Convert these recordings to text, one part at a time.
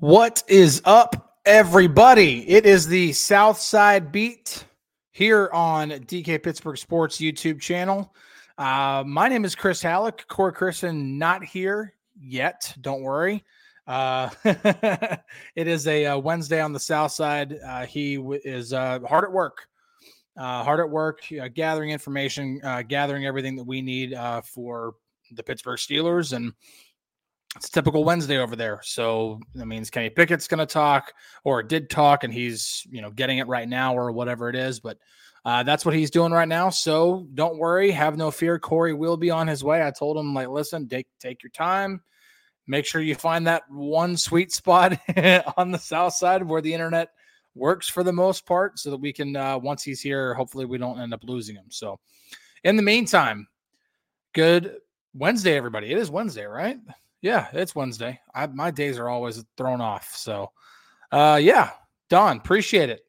What is up, everybody? It is the South Side Beat here on DK Pittsburgh Sports YouTube channel. Uh, my name is Chris Halicke. Corey Crisan not here yet. Don't worry. Uh, it is a, uh, Wednesday on the South Side. Uh, he w- is uh, hard at work. Uh, hard at work, gathering information, gathering everything that we need for the Pittsburgh Steelers and it's a typical Wednesday over there. So that means Kenny Pickett's going to talk or did talk and he's, you know, getting it right now or whatever it is. But uh, that's what he's doing right now. So don't worry. Have no fear. Corey will be on his way. I told him, like, listen, take, take your time. Make sure you find that one sweet spot on the south side where the internet works for the most part so that we can, uh, once he's here, hopefully we don't end up losing him. So in the meantime, good Wednesday, everybody. It is Wednesday, right? Yeah, it's Wednesday. I, my days are always thrown off. So, uh, yeah, Don, appreciate it.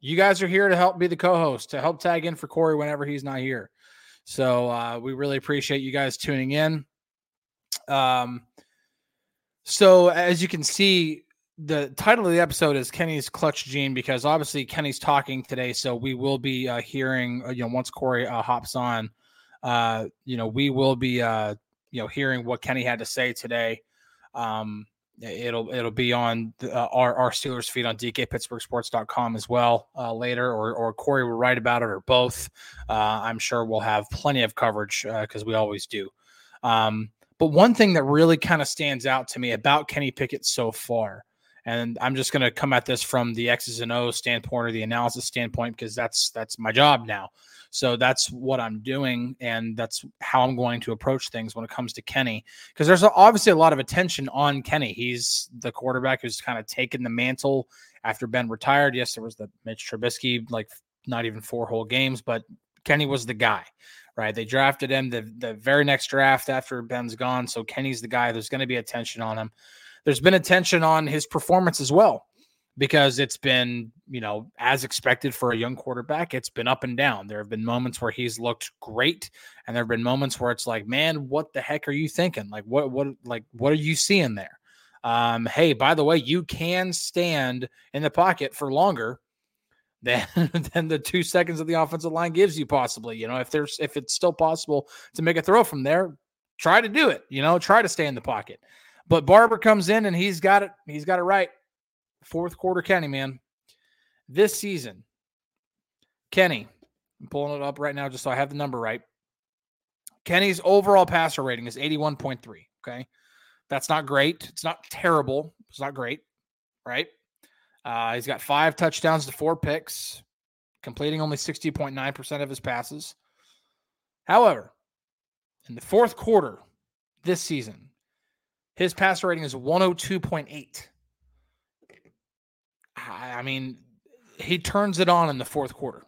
You guys are here to help be the co-host to help tag in for Corey whenever he's not here. So uh, we really appreciate you guys tuning in. Um, so as you can see, the title of the episode is Kenny's Clutch Gene because obviously Kenny's talking today. So we will be uh, hearing, uh, you know, once Corey uh, hops on, uh, you know, we will be uh, you know hearing what Kenny had to say today. Um, it'll it'll be on the, uh, our our Steelers feed on DKPittsburghSports.com as well uh, later, or or Corey will write about it, or both. Uh, I'm sure we'll have plenty of coverage because uh, we always do. Um, but one thing that really kind of stands out to me about Kenny Pickett so far, and I'm just going to come at this from the X's and O's standpoint or the analysis standpoint because that's that's my job now. So that's what I'm doing, and that's how I'm going to approach things when it comes to Kenny. Because there's obviously a lot of attention on Kenny. He's the quarterback who's kind of taken the mantle after Ben retired. Yes, there was the Mitch Trubisky, like not even four whole games, but Kenny was the guy, right? They drafted him the, the very next draft after Ben's gone. So Kenny's the guy. There's going to be attention on him. There's been attention on his performance as well because it's been, you know, as expected for a young quarterback, it's been up and down. There have been moments where he's looked great, and there have been moments where it's like, man, what the heck are you thinking? Like, what, what, like, what are you seeing there? Um, hey, by the way, you can stand in the pocket for longer than than the two seconds of the offensive line gives you, possibly. You know, if there's if it's still possible to make a throw from there, try to do it. You know, try to stay in the pocket. But Barber comes in and he's got it. He's got it right fourth quarter Kenny, man. This season, Kenny, I'm pulling it up right now just so I have the number right. Kenny's overall passer rating is 81.3. Okay. That's not great. It's not terrible. It's not great. Right. Uh, he's got five touchdowns to four picks, completing only 60.9% of his passes. However, in the fourth quarter this season, his passer rating is 102.8. I, mean, he turns it on in the fourth quarter.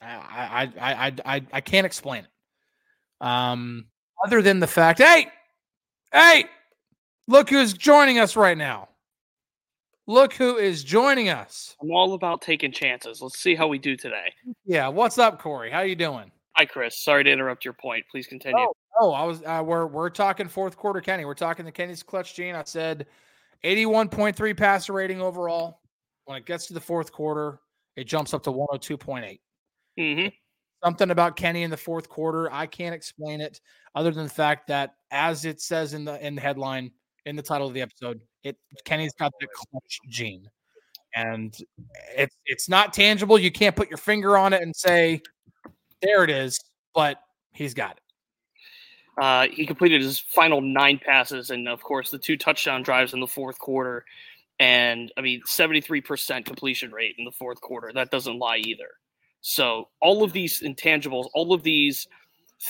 I I I I I can't explain it. Um, other than the fact, hey, hey, look who's joining us right now. Look who is joining us. I'm all about taking chances. Let's see how we do today. Yeah, what's up, Corey? How you doing? Hi, Chris. Sorry to interrupt your point. Please continue. Oh, oh I was. Uh, we're we're talking fourth quarter, Kenny. We're talking the Kenny's clutch gene. I said, 81.3 passer rating overall when it gets to the fourth quarter, it jumps up to 102.8. Mm-hmm. Something about Kenny in the fourth quarter, I can't explain it other than the fact that, as it says in the in the headline in the title of the episode, it Kenny's got the clutch gene, and it's it's not tangible. You can't put your finger on it and say, "There it is," but he's got it. Uh, he completed his final nine passes, and of course, the two touchdown drives in the fourth quarter and I mean, 73% completion rate in the fourth quarter. That doesn't lie either. So, all of these intangibles, all of these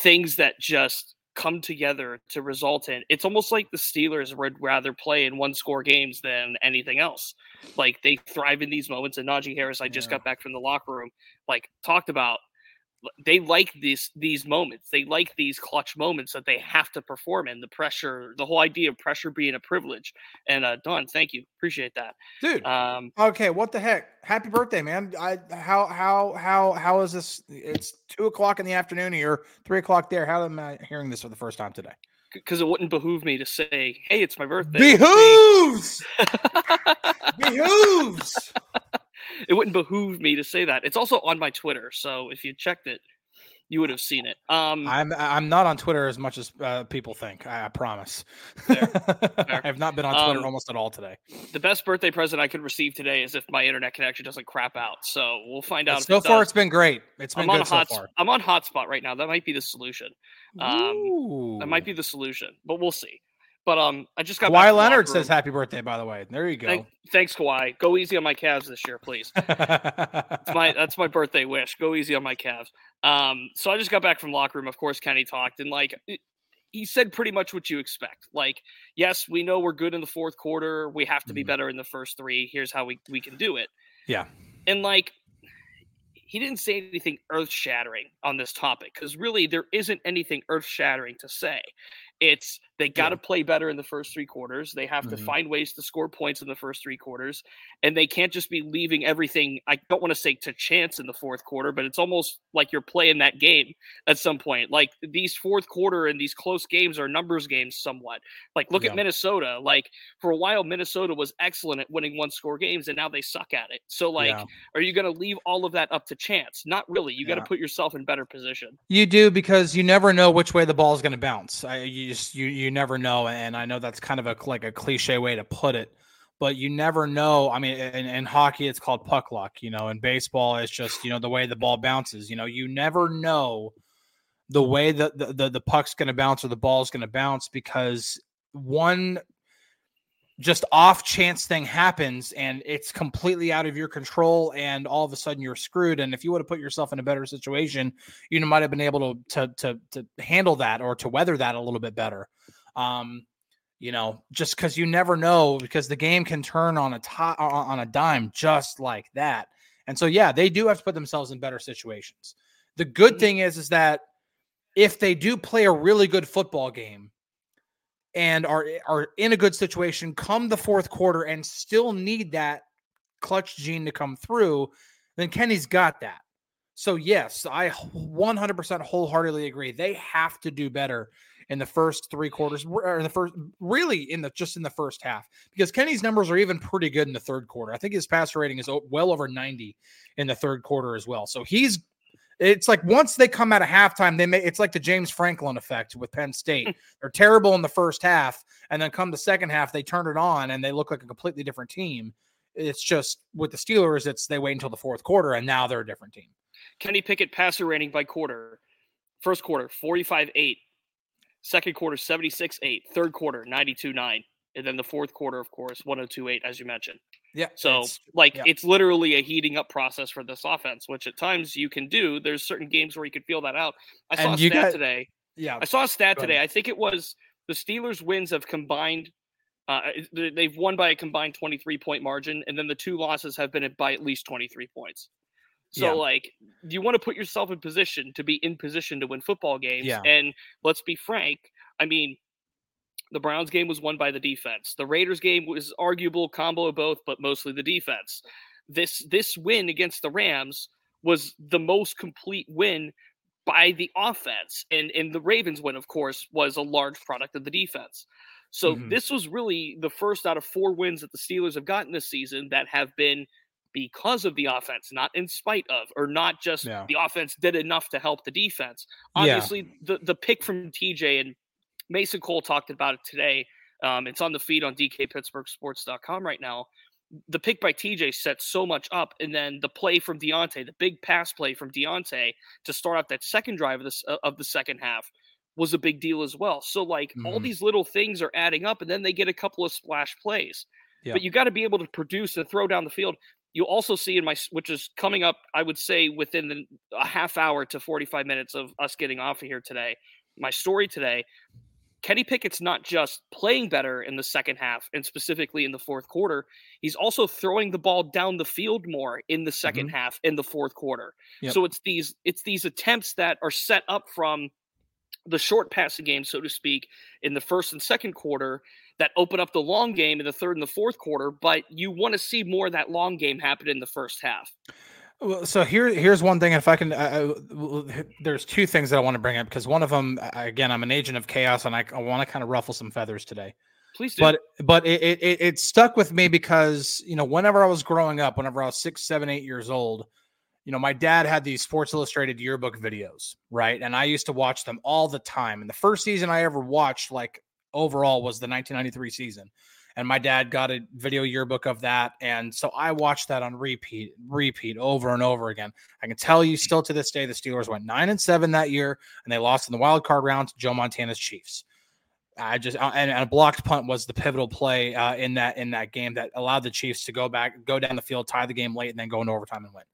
things that just come together to result in it's almost like the Steelers would rather play in one score games than anything else. Like they thrive in these moments. And Najee Harris, I just yeah. got back from the locker room, like talked about they like these these moments. They like these clutch moments that they have to perform in. The pressure, the whole idea of pressure being a privilege. And uh, Don, thank you, appreciate that, dude. Um, okay, what the heck? Happy birthday, man! I how how how how is this? It's two o'clock in the afternoon here, three o'clock there. How am I hearing this for the first time today? Because it wouldn't behoove me to say, "Hey, it's my birthday." Behooves. Behooves it wouldn't behoove me to say that. It's also on my Twitter, so if you checked it, you would have seen it. Um, I'm I'm not on Twitter as much as uh, people think. I, I promise. Fair, fair. I have not been on Twitter um, almost at all today. The best birthday present I could receive today is if my internet connection doesn't crap out. So we'll find out. So far, does. it's been great. It's been I'm good on so far. I'm on hotspot right now. That might be the solution. Um, that might be the solution, but we'll see. But um, I just got Kawhi Leonard says happy birthday. By the way, there you go. Thank, thanks, Kawhi. Go easy on my Cavs this year, please. that's my that's my birthday wish. Go easy on my Cavs. Um, so I just got back from locker room. Of course, Kenny talked and like he said pretty much what you expect. Like, yes, we know we're good in the fourth quarter. We have to be mm-hmm. better in the first three. Here's how we we can do it. Yeah. And like he didn't say anything earth shattering on this topic because really there isn't anything earth shattering to say. It's they got to yeah. play better in the first three quarters. They have mm-hmm. to find ways to score points in the first three quarters, and they can't just be leaving everything. I don't want to say to chance in the fourth quarter, but it's almost like you're playing that game at some point. Like these fourth quarter and these close games are numbers games somewhat. Like look yeah. at Minnesota. Like for a while, Minnesota was excellent at winning one score games, and now they suck at it. So like, yeah. are you going to leave all of that up to chance? Not really. You got to put yourself in better position. You do because you never know which way the ball is going to bounce. I, you just you you never know. And I know that's kind of a like a cliche way to put it, but you never know. I mean, in, in hockey, it's called puck luck. You know, in baseball, it's just you know the way the ball bounces. You know, you never know the way that the, the, the puck's going to bounce or the ball's going to bounce because one just off chance thing happens and it's completely out of your control and all of a sudden you're screwed. And if you would have put yourself in a better situation you might have been able to to to, to handle that or to weather that a little bit better. Um you know just because you never know because the game can turn on a top on a dime just like that. And so yeah they do have to put themselves in better situations. The good mm-hmm. thing is is that if they do play a really good football game and are eh, are in a good situation come the fourth quarter and still need that clutch gene to come through, then Kenny's got that. So yes, I 100% wholeheartedly agree. They have to do better in the first three quarters, or the first, really in the just in the first half, because Kenny's numbers are even pretty good in the third quarter. I think his passer rating is well over 90 in the third quarter as well. So he's it's like once they come out of halftime, they may it's like the James Franklin effect with Penn State. They're terrible in the first half, and then come the second half, they turn it on and they look like a completely different team. It's just with the Steelers, it's they wait until the fourth quarter and now they're a different team. Kenny Pickett passer rating by quarter. First quarter, 45 8. Second quarter, 76 8. Third quarter, 92 9. And then the fourth quarter, of course, 102 8, as you mentioned. Yeah. So like yeah. it's literally a heating up process for this offense, which at times you can do. There's certain games where you can feel that out. I saw and a stat got, today. Yeah. I saw a stat today. I think it was the Steelers wins have combined uh, they've won by a combined 23 point margin, and then the two losses have been by at least 23 points. So, yeah. like, you want to put yourself in position to be in position to win football games. Yeah. And let's be frank. I mean, the Browns game was won by the defense. The Raiders game was arguable combo of both, but mostly the defense. This this win against the Rams was the most complete win by the offense. And and the Ravens win, of course, was a large product of the defense. So mm-hmm. this was really the first out of four wins that the Steelers have gotten this season that have been because of the offense, not in spite of, or not just yeah. the offense did enough to help the defense. Obviously, yeah. the, the pick from TJ and Mason Cole talked about it today. Um, it's on the feed on DKPittsburghSports.com right now. The pick by TJ set so much up, and then the play from Diontae, the big pass play from Diontae to start off that second drive of the, uh, of the second half was a big deal as well. So, like, mm-hmm. all these little things are adding up, and then they get a couple of splash plays. Yeah. But you got to be able to produce and throw down the field. You'll also see in my, which is coming up, I would say within the, a half hour to 45 minutes of us getting off of here today my story today, Kenny Pickett's not just playing better in the second half and specifically in the fourth quarter, he's also throwing the ball down the field more in the 2nd mm-hmm. half in the fourth quarter. Yep. So it's these it's these attempts that are set up from the short passing game, so to speak, in the first and second quarter that open up the long game in the third and the fourth quarter, but you want to see more of that long game happen in the first half. Well, so here, here's one thing. If I can, uh, there's two things that I want to bring up because one of them, again, I'm an agent of chaos, and I, I want to kind of ruffle some feathers today. Please do. But but it, it it stuck with me because you know whenever I was growing up, whenever I was six, seven, eight years old, you know my dad had these Sports Illustrated yearbook videos, right? And I used to watch them all the time. And the first season I ever watched, like overall, was the 1993 season and my dad got a video yearbook of that and so i watched that on repeat repeat over and over again i can tell you still to this day the steelers went 9 and 7 that year and they lost in the wild card round to joe montana's chiefs i just uh, and, and, a blocked punt was the pivotal play uh, in that in that game that allowed the chiefs to go back go down the field tie the game late and then go into overtime and win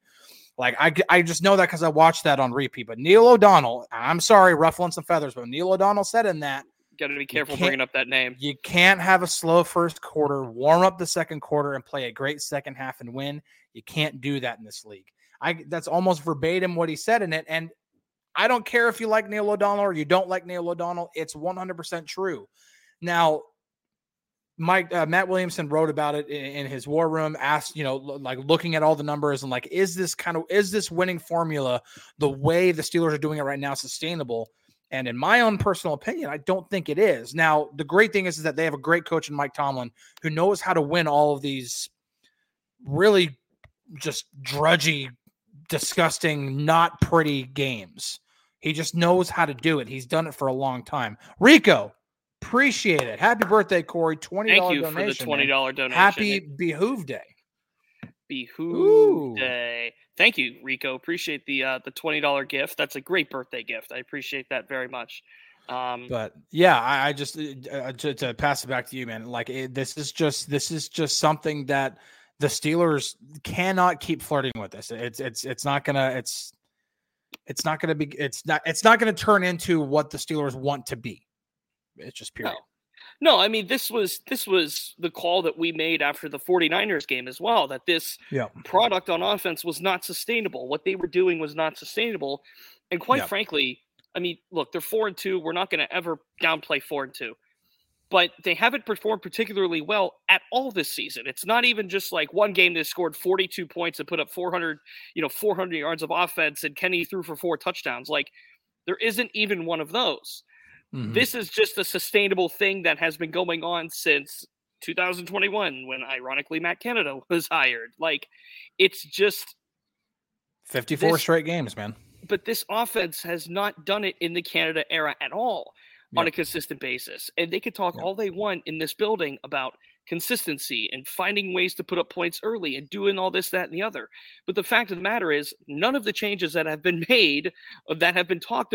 like I, I just know that because I watched that on repeat. But Neil O'Donnell, I'm sorry, ruffling some feathers, but Neil O'Donnell said in that got to be careful bringing up that name. You can't have a slow first quarter, warm up the second quarter, and play a great second half and win. You can't do that in this league. I that's almost verbatim what he said in it. And I don't care if you like Neil O'Donnell or you don't like Neil O'Donnell. It's 100% true. Now, Mike uh, Matt Williamson wrote about it in, in, his war room. Asked, you know, like looking at all the numbers and like, is this kind of is this winning formula the way the Steelers are doing it right now sustainable? And in my own personal opinion, I don't think it is. Now, the great thing is, is that they have a great coach in Mike Tomlin who knows how to win all of these really just drudgy, disgusting, not pretty games. He just knows how to do it. He's done it for a long time. Rico, appreciate it. Happy birthday, Corey. $20 Thank you donation. for the $20 donation. Happy Behoove Day. Behoove Ooh. Day. Thank you, Rico. Appreciate the uh, the twenty dollar gift. That's a great birthday gift. I appreciate that very much. Um, but yeah, I, I just uh, uh to, to, pass it back to you, man. Like it, this is just this is just something that the Steelers cannot keep flirting with this. It's it's it's not gonna it's it's not gonna be it's not it's not gonna turn into what the Steelers want to be. It's just period. No. No, I mean this was this was the call that we made after the 49ers game as well that this yeah. product on offense was not sustainable. What they were doing was not sustainable. And quite yeah. frankly, I mean, look, they're 4 and 2. We're not going to ever downplay 4 and 2. But they haven't performed particularly well at all this season. It's not even just like one game they scored 42 points and put up 400, you know, 400 yards of offense and Kenny threw for four touchdowns. Like there isn't even one of those. Mm-hmm. This is just a sustainable thing that has been going on since 2021 when ironically Matt Canada was hired. Like it's just 54 this, straight games, man. But this offense has not done it in the Canada era at all yep. on a consistent basis. And they could talk yep. all they want in this building about consistency and finding ways to put up points early and doing all this, that, and the other. But the fact of the matter is, none of the changes that have been made, that have been talked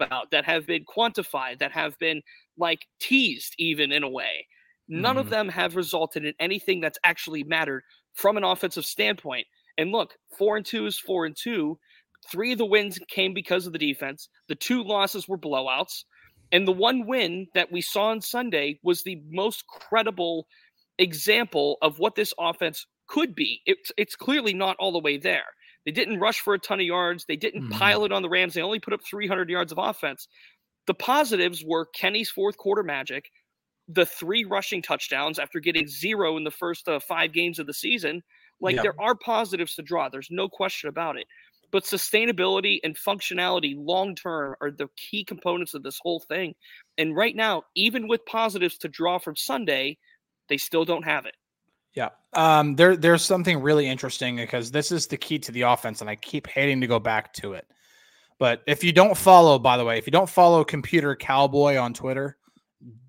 about, that have been quantified, that have been like teased, even in a way. None mm. of mm-hmm. them have resulted in anything that's actually mattered from an offensive standpoint. And look, four and two is four and two. Three of the wins came because of the defense. The two losses were blowouts. And the one win that we saw on Sunday was the most credible example of what this offense could be. It's, it's clearly not all the way there. They didn't rush for a ton of yards. They didn't mm-hmm. pile it on the Rams. They only put up 300 yards of offense. The positives were Kenny's fourth quarter magic, the three rushing touchdowns after getting zero in the first uh, five games of the season. Like yep. there are positives to draw. There's no question about it. But sustainability and functionality long term are the key components of this whole thing. And right now, even with positives to draw from Sunday, they still don't have it. Yeah. Um, there, there's something really interesting because this is the key to the offense, and I keep hating to go back to it. But if you don't follow, by the way, if you don't follow Computer Cowboy on Twitter,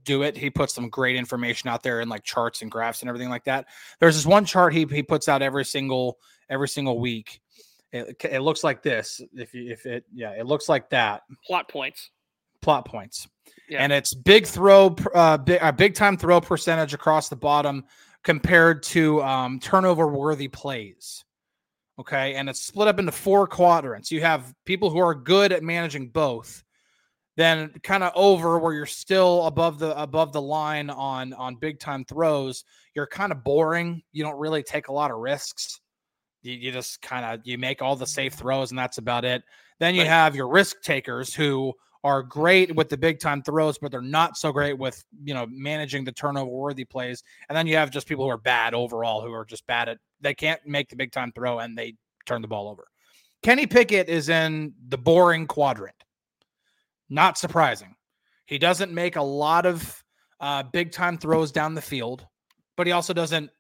do it. He puts some great information out there and like charts and graphs and everything like that. There's this one chart he, he puts out every single every single week. It, it looks like this. If you, if it yeah, it looks like that. Plot points. Plot points. Yeah. And it's big throw, uh, big, uh, big time throw percentage across the bottom compared to um, turnover worthy plays. Okay. And it's split up into four quadrants. You have people who are good at managing both. then kind of over where you're still above the above the line on on big time throws you're kind of boring you don't really take a lot of risks you, you just kind of you make all the safe throws and that's about it then you have your risk takers who are great with the big time throws but they're not so great with you know managing the turnover worthy plays and then you have just people who are bad overall who are just bad at they can't make the big time throw and they turn the ball over kenny pickett is in the boring quadrant not surprising. He doesn't make a lot of uh, big time throws down the field, but he also doesn't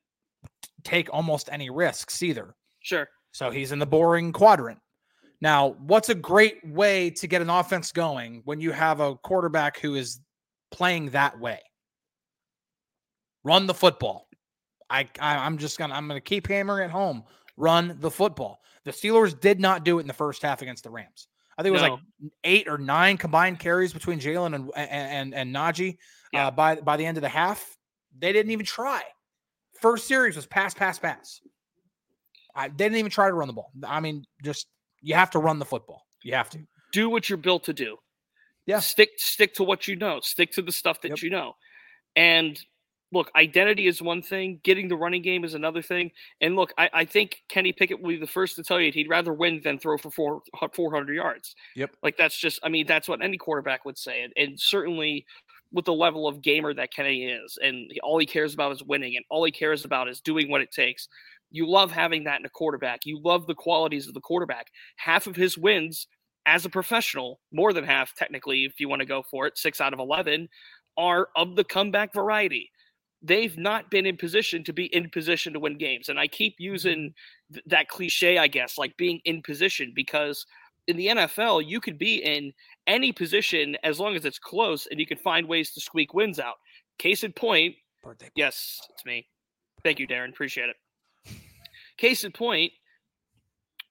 take almost any risks either. Sure. So he's in the boring quadrant. Now, what's a great way to get an offense going when you have a quarterback who is playing that way? Run the football. I, I I'm just gonna I'm gonna keep hammering it home. Run the football. The Steelers did not do it in the first half against the Rams. I think it was No. like eight or nine combined carries between Jalen and and and Najee. Yeah. Uh, by by the end of the half, they didn't even try. First series was pass, pass, pass. I, they didn't even try to run the ball. I mean, just you have to run the football. You have to. Do what you're built to do. Yeah. Stick stick to what you know. Stick to the stuff that Yep. you know. And look, identity is one thing. Getting the running game is another thing. And look, I, I think Kenny Pickett will be the first to tell you he'd rather win than throw for four, 400 yards. Yep. Like that's just, I mean, that's what any quarterback would say. And, and certainly with the level of gamer that Kenny is, and he- all he cares about is winning, and all he cares about is doing what it takes. You love having that in a quarterback. You love the qualities of the quarterback. Half of his wins as a professional, more than half technically, if you want to go for it, six out of 11, are of the comeback variety. They've not been in position to be in position to win games. And I keep mm-hmm. using th- that cliche, I guess, like being in position, because in the NFL, you could be in any position as long as it's close and you can find ways to squeak wins out. Case in point, Birthday. Yes, it's me. Thank you, Darren. Appreciate it. Case in point,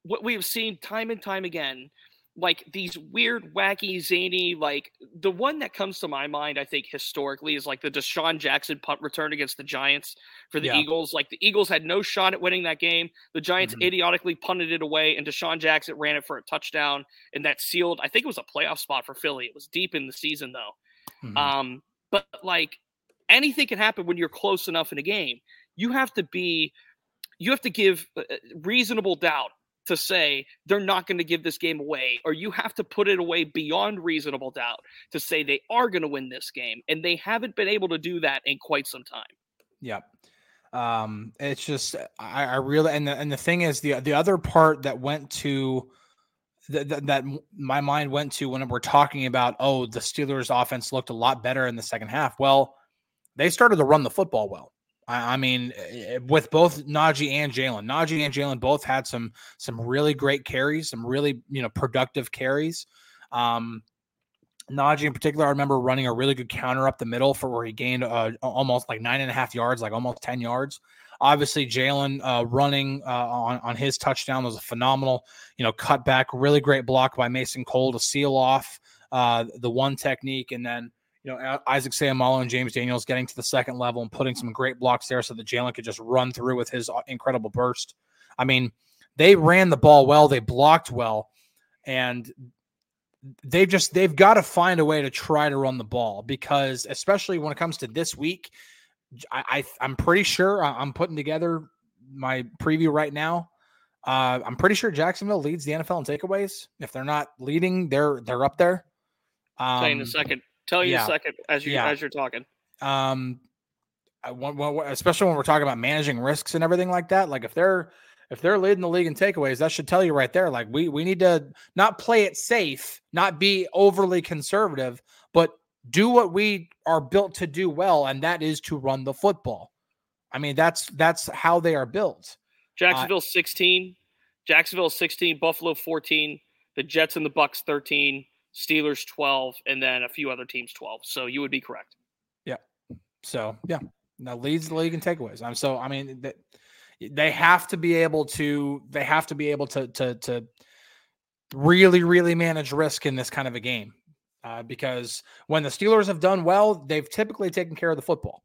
what we have seen time and time again, like these weird, wacky, zany, like the one that comes to my mind, I think historically, is like the DeSean Jackson punt return against the Giants for the Yeah. Eagles. Like the Eagles had no shot at winning that game. The Giants Mhm. idiotically punted it away, and DeSean Jackson ran it for a touchdown, and that sealed, I think it was a playoff spot for Philly. It was deep in the season, though. Mhm. Um, but like anything can happen when you're close enough in a game. You have to be, you have to give uh, uh, reasonable doubt to say they're not going to give this game away, or you have to put it away beyond reasonable doubt to say they are going to win this game, and they haven't been able to do that in quite some time. Yep. Um, it's just I, I really and the, and the thing is the the other part that went to that that that my mind went to when we're talking about oh the Steelers offense looked a lot better in the second half. Well, they started to run the football well. I, mean, eh, with both Najee and Jalen, Najee and Jalen both had some some really great carries, some really you know productive carries. Um, Najee in particular, I remember running a really good counter up the middle for where he gained uh, almost like nine and a half yards, like almost 10 yards. Obviously, Jalen uh, running uh, on, on his touchdown was a phenomenal, you know, cutback, really great block by Mason Cole to seal off uh, the one technique. And then, you know, Isaac Seumalo and James Daniels getting to the second level and putting some great blocks there so that Jalen could just run through with his uh, incredible burst. I mean, they ran the ball well, they blocked well, and they've just they've got to find a way to try to run the ball because especially when it comes to this week i, I am pretty sure i'm putting together my preview right now uh, i'm pretty sure jacksonville leads the nfl in takeaways if they're not leading they're they're up there Tell you in um, second. Tell you yeah. a second as you Yeah. as you're talking. um I want, want- especially when we're talking about managing risks and everything like that. Like if they're if they're leading the league in takeaways, that should tell you right there. Like we we need to not play it safe, not be overly conservative, but do what we are built to do well, and that is to run the football. I mean, that's that's how they are built. Jacksonville 16, Jacksonville 16, Buffalo 14, the Jets and the Bucks 13, Steelers 12, and then a few other teams 12. So you would be correct. Yeah. So yeah, now leads the league in takeaways. I'm so I mean that they have to be able to they have to be able to to to really really manage risk in this kind of a game uh, because when the Steelers have done well, they've typically taken care of the football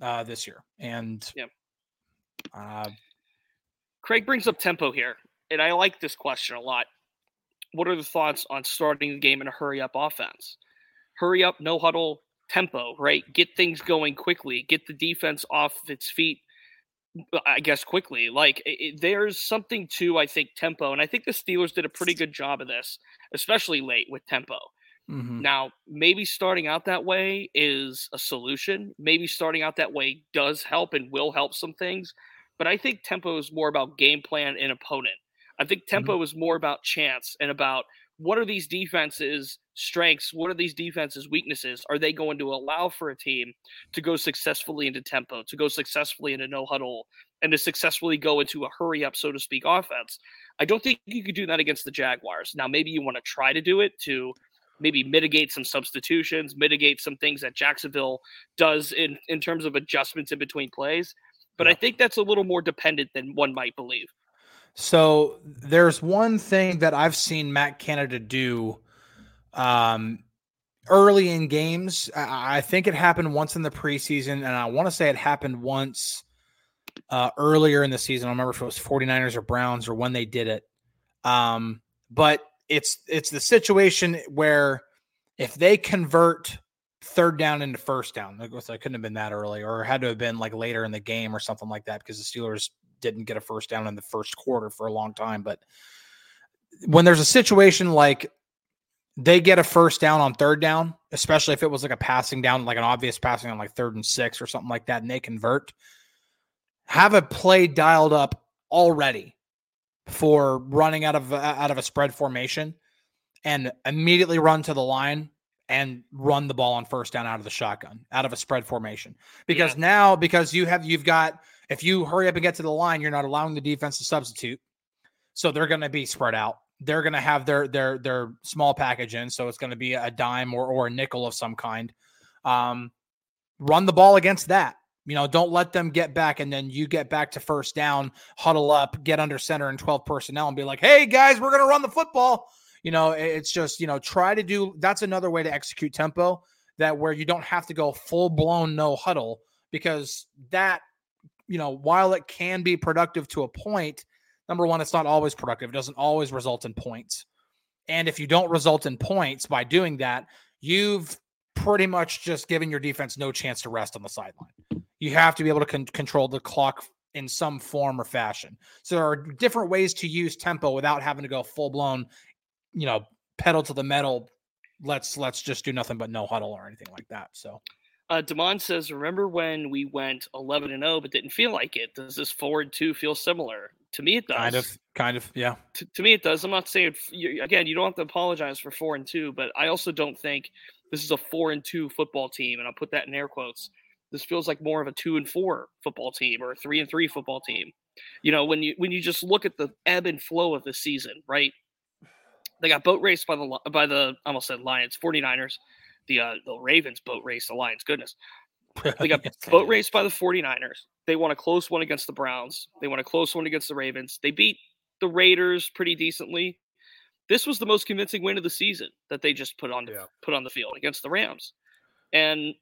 uh, this year. And Yep. uh, Craig brings up tempo here, and I like this question a lot. What are the thoughts on starting the game in a hurry up offense? Hurry up, no huddle tempo, right? Get things going quickly, get the defense off its feet I guess quickly. Like it, there's something to I think tempo, and I think the Steelers did a pretty good job of this, especially late with tempo. Mm-hmm. Now, maybe starting out that way is a solution. Maybe starting out that way does help and will help some things, but I think tempo is more about game plan and opponent. I think tempo mm-hmm. is more about chance and about what are these defenses strengths what are these defenses weaknesses are they going to allow for a team to go successfully into tempo to go successfully into no huddle and to successfully go into a hurry up so to speak offense i don't think you could do that against the jaguars now maybe you want to try to do it to maybe mitigate some substitutions mitigate some things that jacksonville does in in terms of adjustments in between plays but yeah. i think that's a little more dependent than one might believe so there's one thing that I've seen Matt Canada do um, early in games. I, I think it happened once in the preseason, and I want to say it happened once uh, earlier in the season. I don't remember if it was 49ers or Browns or when they did it. Um, but it's it's the situation where if they convert third down into first down, it couldn't have been that early, or had to have been like later in the game or something like that because the Steelers didn't get a first down in the first quarter for a long time. But when there's a situation like they get a first down on third down, especially if it was like a passing down, like an obvious passing on like third and six or something like that, and they convert, have a play dialed up already for running out of uh, out of a spread formation and immediately run to the line and run the ball on first down out of the shotgun out of a spread formation because yeah. now because you have you've got if you hurry up and get to the line, you're not allowing the defense to substitute. So they're going to be spread out. They're going to have their their their small package in, so it's going to be a dime or or a nickel of some kind. Um, run the ball against that. You know, don't let them get back and then you get back to first down, huddle up, get under center and 12 personnel and be like, "Hey guys, we're going to run the football." You know, it's just, you know, try to do that's another way to execute tempo that where you don't have to go full blown no huddle because that you know, while it can be productive to a point, number one, it's not always productive. It doesn't always result in points. And if you don't result in points by doing that, you've pretty much just given your defense no chance to rest on the sideline. You have to be able to con- control the clock in some form or fashion. So there are different ways to use tempo without having to go full blown, you know, pedal to the metal. Let's let's just do nothing but no huddle or anything like that. So uh, Damon says, "Remember when we went 11 and 0 but didn't feel like it? Does this forward two feel similar? To me, it does. Kind of, kind of, yeah. To, to me, it does. I'm not saying again. You don't have to apologize for four and two, but I also don't think this is a four and two football team, and I'll put that in air quotes. This feels like more of a two and four football team or a three and three football team. You know, when you when you just look at the ebb and flow of the season, right? They got boat raced by the by the I almost said Lions, 49ers the uh, the Ravens boat race the Lions. Goodness. They got boat raced by the 49ers. They won a close one against the Browns. They won a close one against the Ravens. They beat the Raiders pretty decently. This was the most convincing win of the season that they just put on yeah. put on the field against the Rams. And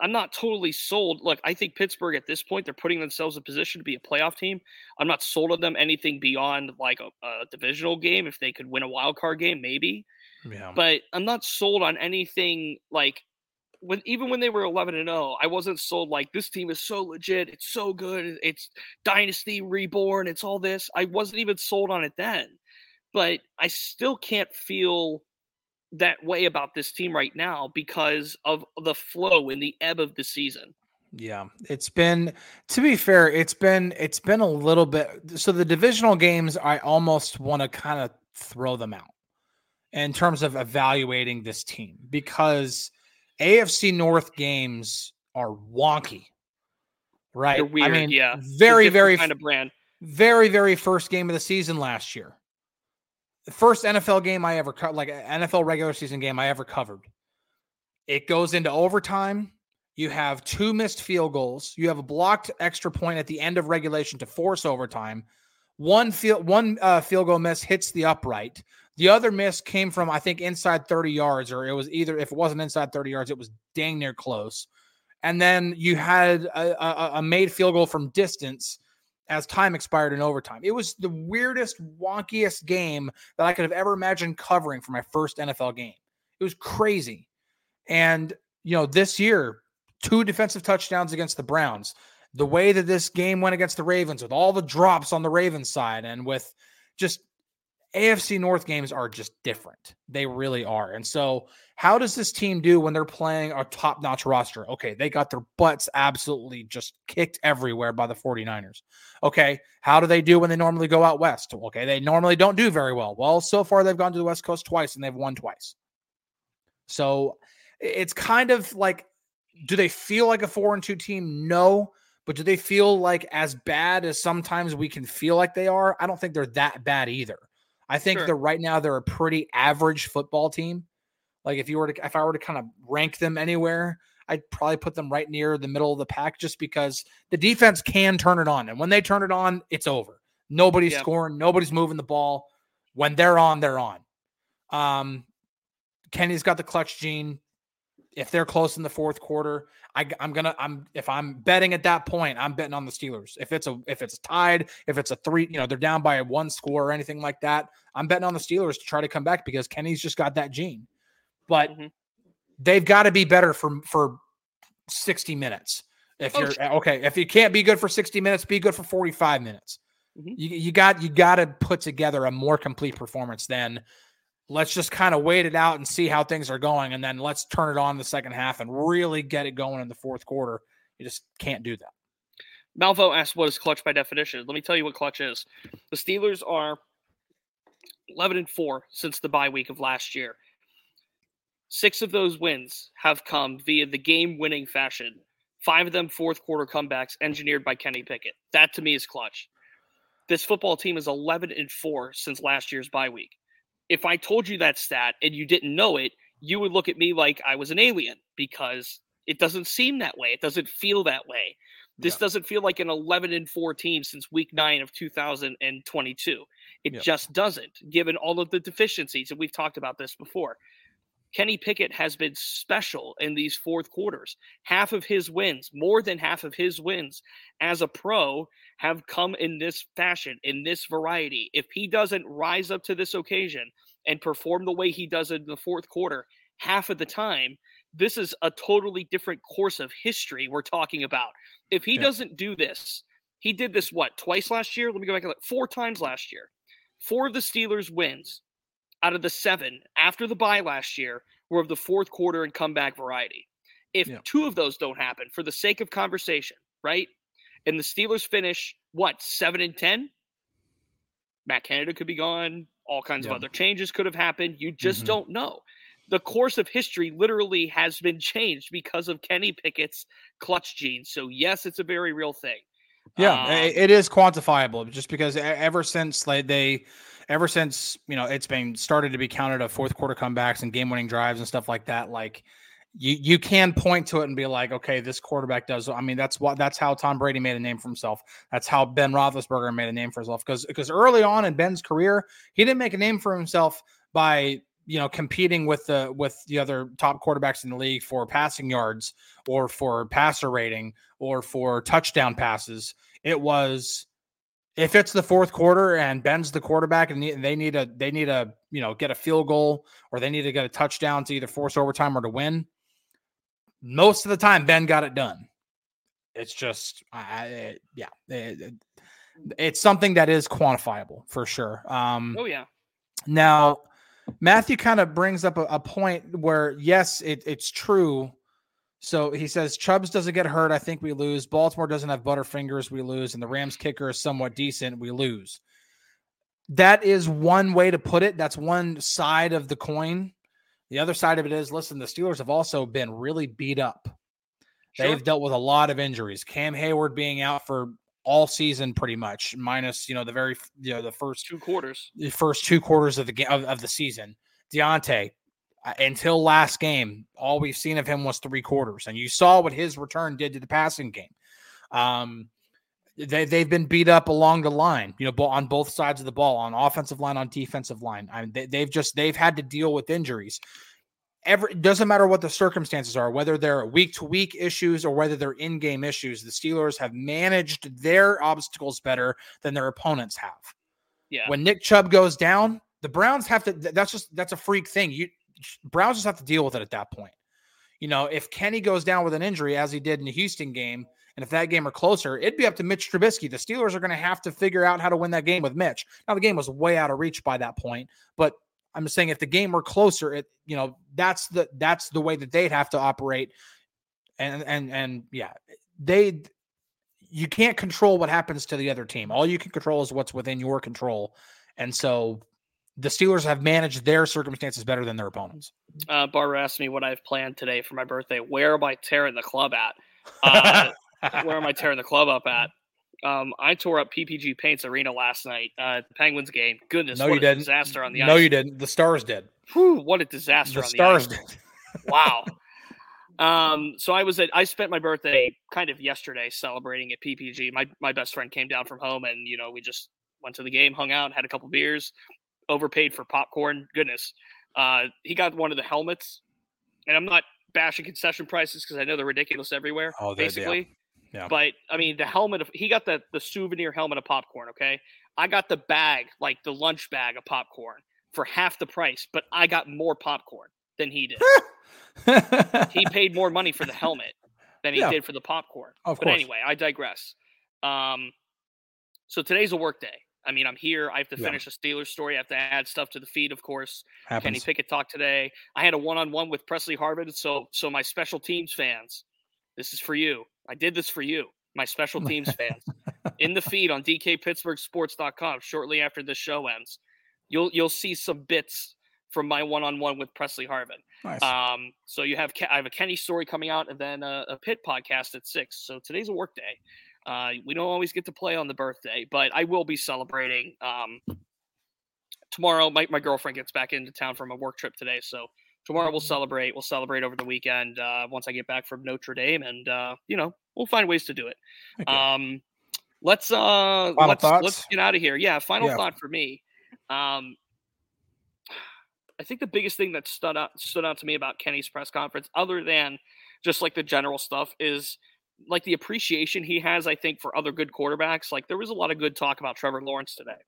I'm not totally sold. Look, I think Pittsburgh at this point they're putting themselves in position to be a playoff team. I'm not sold on them anything beyond like a, a divisional game. If they could win a wild card game, maybe. Yeah. But I'm not sold on anything like when even when they were 11 and 0, I wasn't sold like this team is so legit, it's so good, it's dynasty reborn, it's all this. I wasn't even sold on it then. But I still can't feel that way about this team right now because of the flow and the ebb of the season. Yeah, it's been to be fair, it's been it's been a little bit so the divisional games I almost want to kind of throw them out in terms of evaluating this team because AFC North games are wonky. Right? They're weird, I mean, yeah. Very, very kind of brand. Very, very first game of the season last year. The first NFL game I ever cut, like NFL regular season game I ever covered. It goes into overtime. You have two missed field goals. You have a blocked extra point at the end of regulation to force overtime. One field one uh, field goal miss hits the upright. The other miss came from, I think, inside 30 yards, or it was either, if it wasn't inside 30 yards, it was dang near close. And then you had a, a, a made field goal from distance as time expired in overtime. It was the weirdest, wonkiest game that I could have ever imagined covering for my first NFL game. It was crazy. And, you know, this year, two defensive touchdowns against the Browns. The way that this game went against the Ravens with all the drops on the Ravens side and with just AFC North games are just different. They really are. And so, how does this team do when they're playing a top notch roster? Okay, they got their butts absolutely just kicked everywhere by the 49ers. Okay, how do they do when they normally go out west? Okay, they normally don't do very well. Well, so far they've gone to the West Coast twice and they've won twice. So, it's kind of like do they feel like a 4 and 2 team? No. But do they feel like as bad as sometimes we can feel like they are? I don't think they're that bad either. I think sure. that right now they're a pretty average football team. Like if you were to if I were to kind of rank them anywhere, I'd probably put them right near the middle of the pack just because the defense can turn it on. And when they turn it on, it's over. Nobody's yep. scoring, nobody's moving the ball. When they're on, they're on. Um, Kenny's got the clutch gene if they're close in the fourth quarter, I, am gonna I'm if I'm betting at that point, I'm betting on the Steelers. If it's a if it's tied, if it's a three, you know, they're down by a one score or anything like that, I'm betting on the Steelers to try to come back because Kenny's just got that gene. But mm-hmm. they've got to be better for for 60 minutes. If oh, you're oh, okay, if you can't be good for 60 minutes, be good for 45 minutes. Mm-hmm. You, you got you got to put together a more complete performance than let's just kind of wait it out and see how things are going. And then let's turn it on the second half and really get it going in the fourth quarter. You just can't do that. Malvo asked, What is clutch by definition? Let me tell you what clutch is. The Steelers are 11 and 4 since the bye week of last year. Six of those wins have come via the game winning fashion. Five of them fourth quarter comebacks engineered by Kenny Pickett. That to me is clutch. This football team is 11 and 4 since last year's bye week if I told you that stat and you didn't know it, you would look at me like I was an alien because it doesn't seem that way. It doesn't feel that way. This yeah. doesn't feel like an 11 and 4 team since week 9 of 2022. It yeah. just doesn't, given all of the deficiencies. And we've talked about this before. Kenny Pickett has been special in these fourth quarters. Half of his wins, more than half of his wins as a pro, have come in this fashion, in this variety. If he doesn't rise up to this occasion and perform the way he does in the fourth quarter half of the time, this is a totally different course of history we're talking about. If he yeah. doesn't do this, he did this what twice last year? Let me go back and look. Four times last year. Four of the Steelers' wins out of the seven after the bye last year were of the fourth quarter and comeback variety. If yeah. two of those don't happen, for the sake of conversation, right? And the Steelers finish what seven and ten, Matt Canada could be gone. All kinds yeah. of other changes could have happened. You just mm-hmm. don't know. The course of history literally has been changed because of Kenny Pickett's clutch gene. So yes, it's a very real thing. Yeah, um, it is quantifiable just because ever since like they ever since you know it's been started to be counted of fourth quarter comebacks and game winning drives and stuff like that like you you can point to it and be like okay this quarterback does i mean that's what that's how tom brady made a name for himself. That's how ben roethlisberger made a name for himself. Because because early on in ben's career he didn't make a name for himself by you know competing with the with the other top quarterbacks in the league for passing yards or for passer rating or for touchdown passes. It was if it's the fourth quarter and Ben's the quarterback and they need a they need a you know get a field goal or they need to get a touchdown to either force overtime or to win. Most of the time, Ben got it done. It's just, I, it, yeah, it, it's something that is quantifiable for sure. Um, oh yeah. Now, Matthew kind of brings up a, a point where yes, it, it's true so he says Chubbs doesn't get hurt. I think we lose. Baltimore doesn't have Butterfingers. We lose. And the Rams kicker is somewhat decent. We lose. That is one way to put it. That's one side of the coin. The other side of it is listen, the Steelers have also been really beat up. Sure. They've dealt with a lot of injuries. Cam Hayward being out for all season pretty much, minus, you know, the very, you know, the first two quarters, the first two quarters of the game of, of the season. Diontae until last game, all we've seen of him was three quarters, and you saw what his return did to the passing game. Um, they they've been beat up along the line, you know, on both sides of the ball, on offensive line, on defensive line. I mean, they, they've just they've had to deal with injuries. every doesn't matter what the circumstances are, whether they're week to week issues or whether they're in game issues, the Steelers have managed their obstacles better than their opponents have. Yeah. When Nick Chubb goes down, the Browns have to. That's just that's a freak thing. You Browns just have to deal with it at that point. You know, if Kenny goes down with an injury as he did in the Houston game, and if that game were closer, it'd be up to Mitch Trubisky. The Steelers are going to have to figure out how to win that game with Mitch. Now the game was way out of reach by that point, but I'm saying if the game were closer, it you know that's the that's the way that they'd have to operate, and and and yeah, they you can't control what happens to the other team. All you can control is what's within your control, and so the Steelers have managed their circumstances better than their opponents. Uh, Barbara asked me what I've planned today for my birthday. Where am I tearing the club at? Uh, where am I tearing the club up at? Um, I tore up PPG Paints Arena last night. Uh, the Penguins game. Goodness, no, what you a didn't. disaster on the ice. no, you didn't. The Stars did. Whew, what a disaster The on Stars the ice. did. wow. Um, so I was at I spent my birthday kind of yesterday celebrating at PPG. My my best friend came down from home and you know, we just went to the game, hung out, had a couple beers, overpaid for popcorn. Goodness. Uh he got one of the helmets. And I'm not bashing concession prices because I know they're ridiculous everywhere. Oh, they're- yeah. basically. Yeah. But I mean the helmet of he got the the souvenir helmet of popcorn, okay? I got the bag, like the lunch bag of popcorn for half the price, but I got more popcorn than he did he paid more money for the helmet than he Yeah. did for the popcorn. Of but course. anyway, I digress. Um, so today's a work day. I mean, I'm here. I have to Yeah. finish a Steelers story. I have to add stuff to the feed, of course. Kenny Happens. Pickett talk today. I had a one-on-one with Pressley Harvin. So, so my special teams fans, this is for you. I did this for you, my special teams fans. In the feed on DKPittsburghSports.com shortly after the show ends, you'll you'll see some bits from my one-on-one with Pressley Harvin. Nice. Um, so you have I have a Kenny story coming out, and then a, a Pitt podcast at six. So today's a work day. Uh, we don't always get to play on the birthday, but I will be celebrating. Um, tomorrow, my, my girlfriend gets back into town from a work trip today, so tomorrow we'll celebrate. We'll celebrate over the weekend uh, once I get back from Notre Dame, and uh, you know we'll find ways to do it. Yeah. Um, let's uh, Final let's thoughts? let's get out of here. Yeah, final Yeah. thought for me. Um, I think the biggest thing that stood out stood out to me about Kenny's press conference, other than just like the general stuff, is like the appreciation he has. I think for other good quarterbacks. Like there was a lot of good talk about Trevor Lawrence today,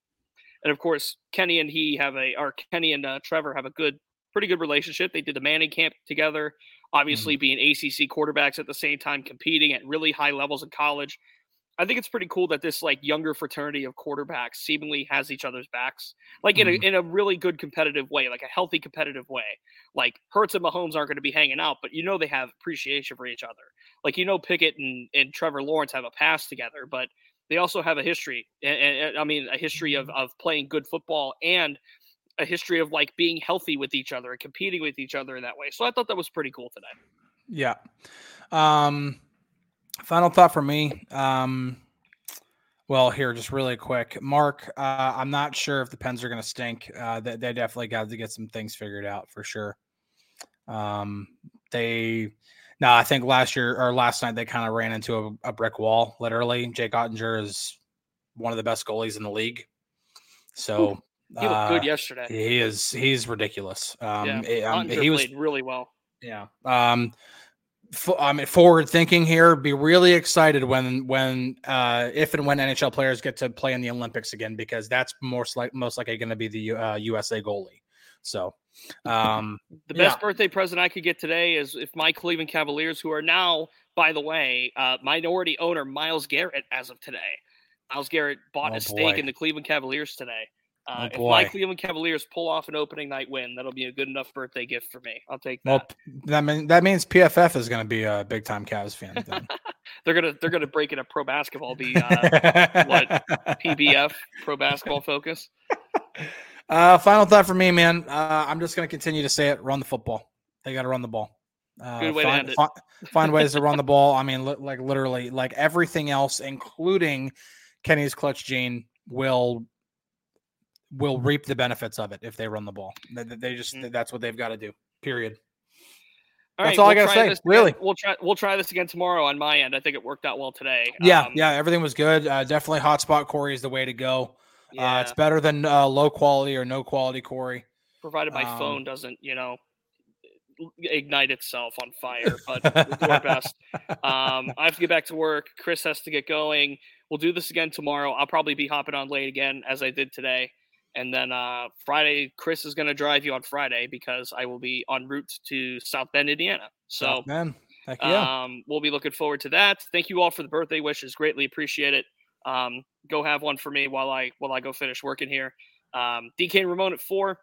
and of course Kenny and he have a, or Kenny and uh, Trevor have a good, pretty good relationship. They did the Manning camp together. Obviously, being ACC quarterbacks at the same time, competing at really high levels in college. I think it's pretty cool that this like younger fraternity of quarterbacks seemingly has each other's backs, like in a Mhm. in a really good competitive way, like a healthy competitive way. Like Hurts and Mahomes aren't going to be hanging out, but you know they have appreciation for each other. Like you know Pickett and, and Trevor Lawrence have a past together, but they also have a history. And, and I mean a history of of playing good football and a history of like being healthy with each other and competing with each other in that way. So I thought that was pretty cool today. Yeah. Um, final thought for me. Um, well, here, just really quick, Mark. Uh, I'm not sure if the Pens are going to stink. Uh, they, they definitely got to get some things figured out for sure. Um, they, no, I think last year or last night they kind of ran into a, a brick wall. Literally, Jake Oettinger is one of the best goalies in the league. So He looked uh, good yesterday. He is. He's ridiculous. Um, yeah, it- um, he was played really well. yeah. Um I mean forward thinking here, be really excited when when uh if and when NHL players get to play in the Olympics again because that's most like most likely going to be the uh, USA goalie. So, um The Yeah. best birthday present I could get today is if my Cleveland Cavaliers, who are now, by the way, uh, minority owner Myles Garrett as of today. Myles Garrett bought Oh, a stake boy. in the Cleveland Cavaliers today. Uh, Oh, if my. Cleveland Cavaliers pull off an opening night win, that'll be a good enough birthday gift for me. I'll take that. well that mean, that means PFF is going to be a big time Cavs fan then. they're gonna they're gonna break into pro basketball, be uh, what, PBF, Pro Basketball Focus. Uh, final thought for me, man. Uh, I'm just going to continue to say it: run the football. They got to run the ball. Uh, Good way to find, end it. find ways to run the ball. I mean, li- like literally, like everything else, including Kenny's clutch gene, will will reap the benefits of it if they run the ball. They, they just Mhm. that's what they've got to do. Period. All That's all I we'll gotta say, this again- really. We'll try we'll try this again tomorrow on my end. I think it worked out well today. Yeah, Um, yeah, everything was good. Uh, definitely hotspot Corey is the way to go. yeah. Uh, it's better than uh, low quality or no quality Corey. provided my Um, phone doesn't, you know, ignite itself on fire, but we'll do our best. Um, I have to get back to work. Chris has to get going. We'll do this again tomorrow. I'll probably be hopping on late again as I did today. And then uh, Friday, Chris is going to drive you on Friday because I will be en route to South Bend, Indiana. So, man, yeah. um, we'll be looking forward to that. Thank you all for the birthday wishes. Greatly appreciate it. Um, go have one for me while I while I go finish working here. Um, DK and Ramon at four.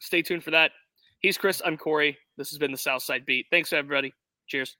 Stay tuned for that. He's Chris. I'm Corey. This has been the Southside Beat. Thanks, everybody. Cheers.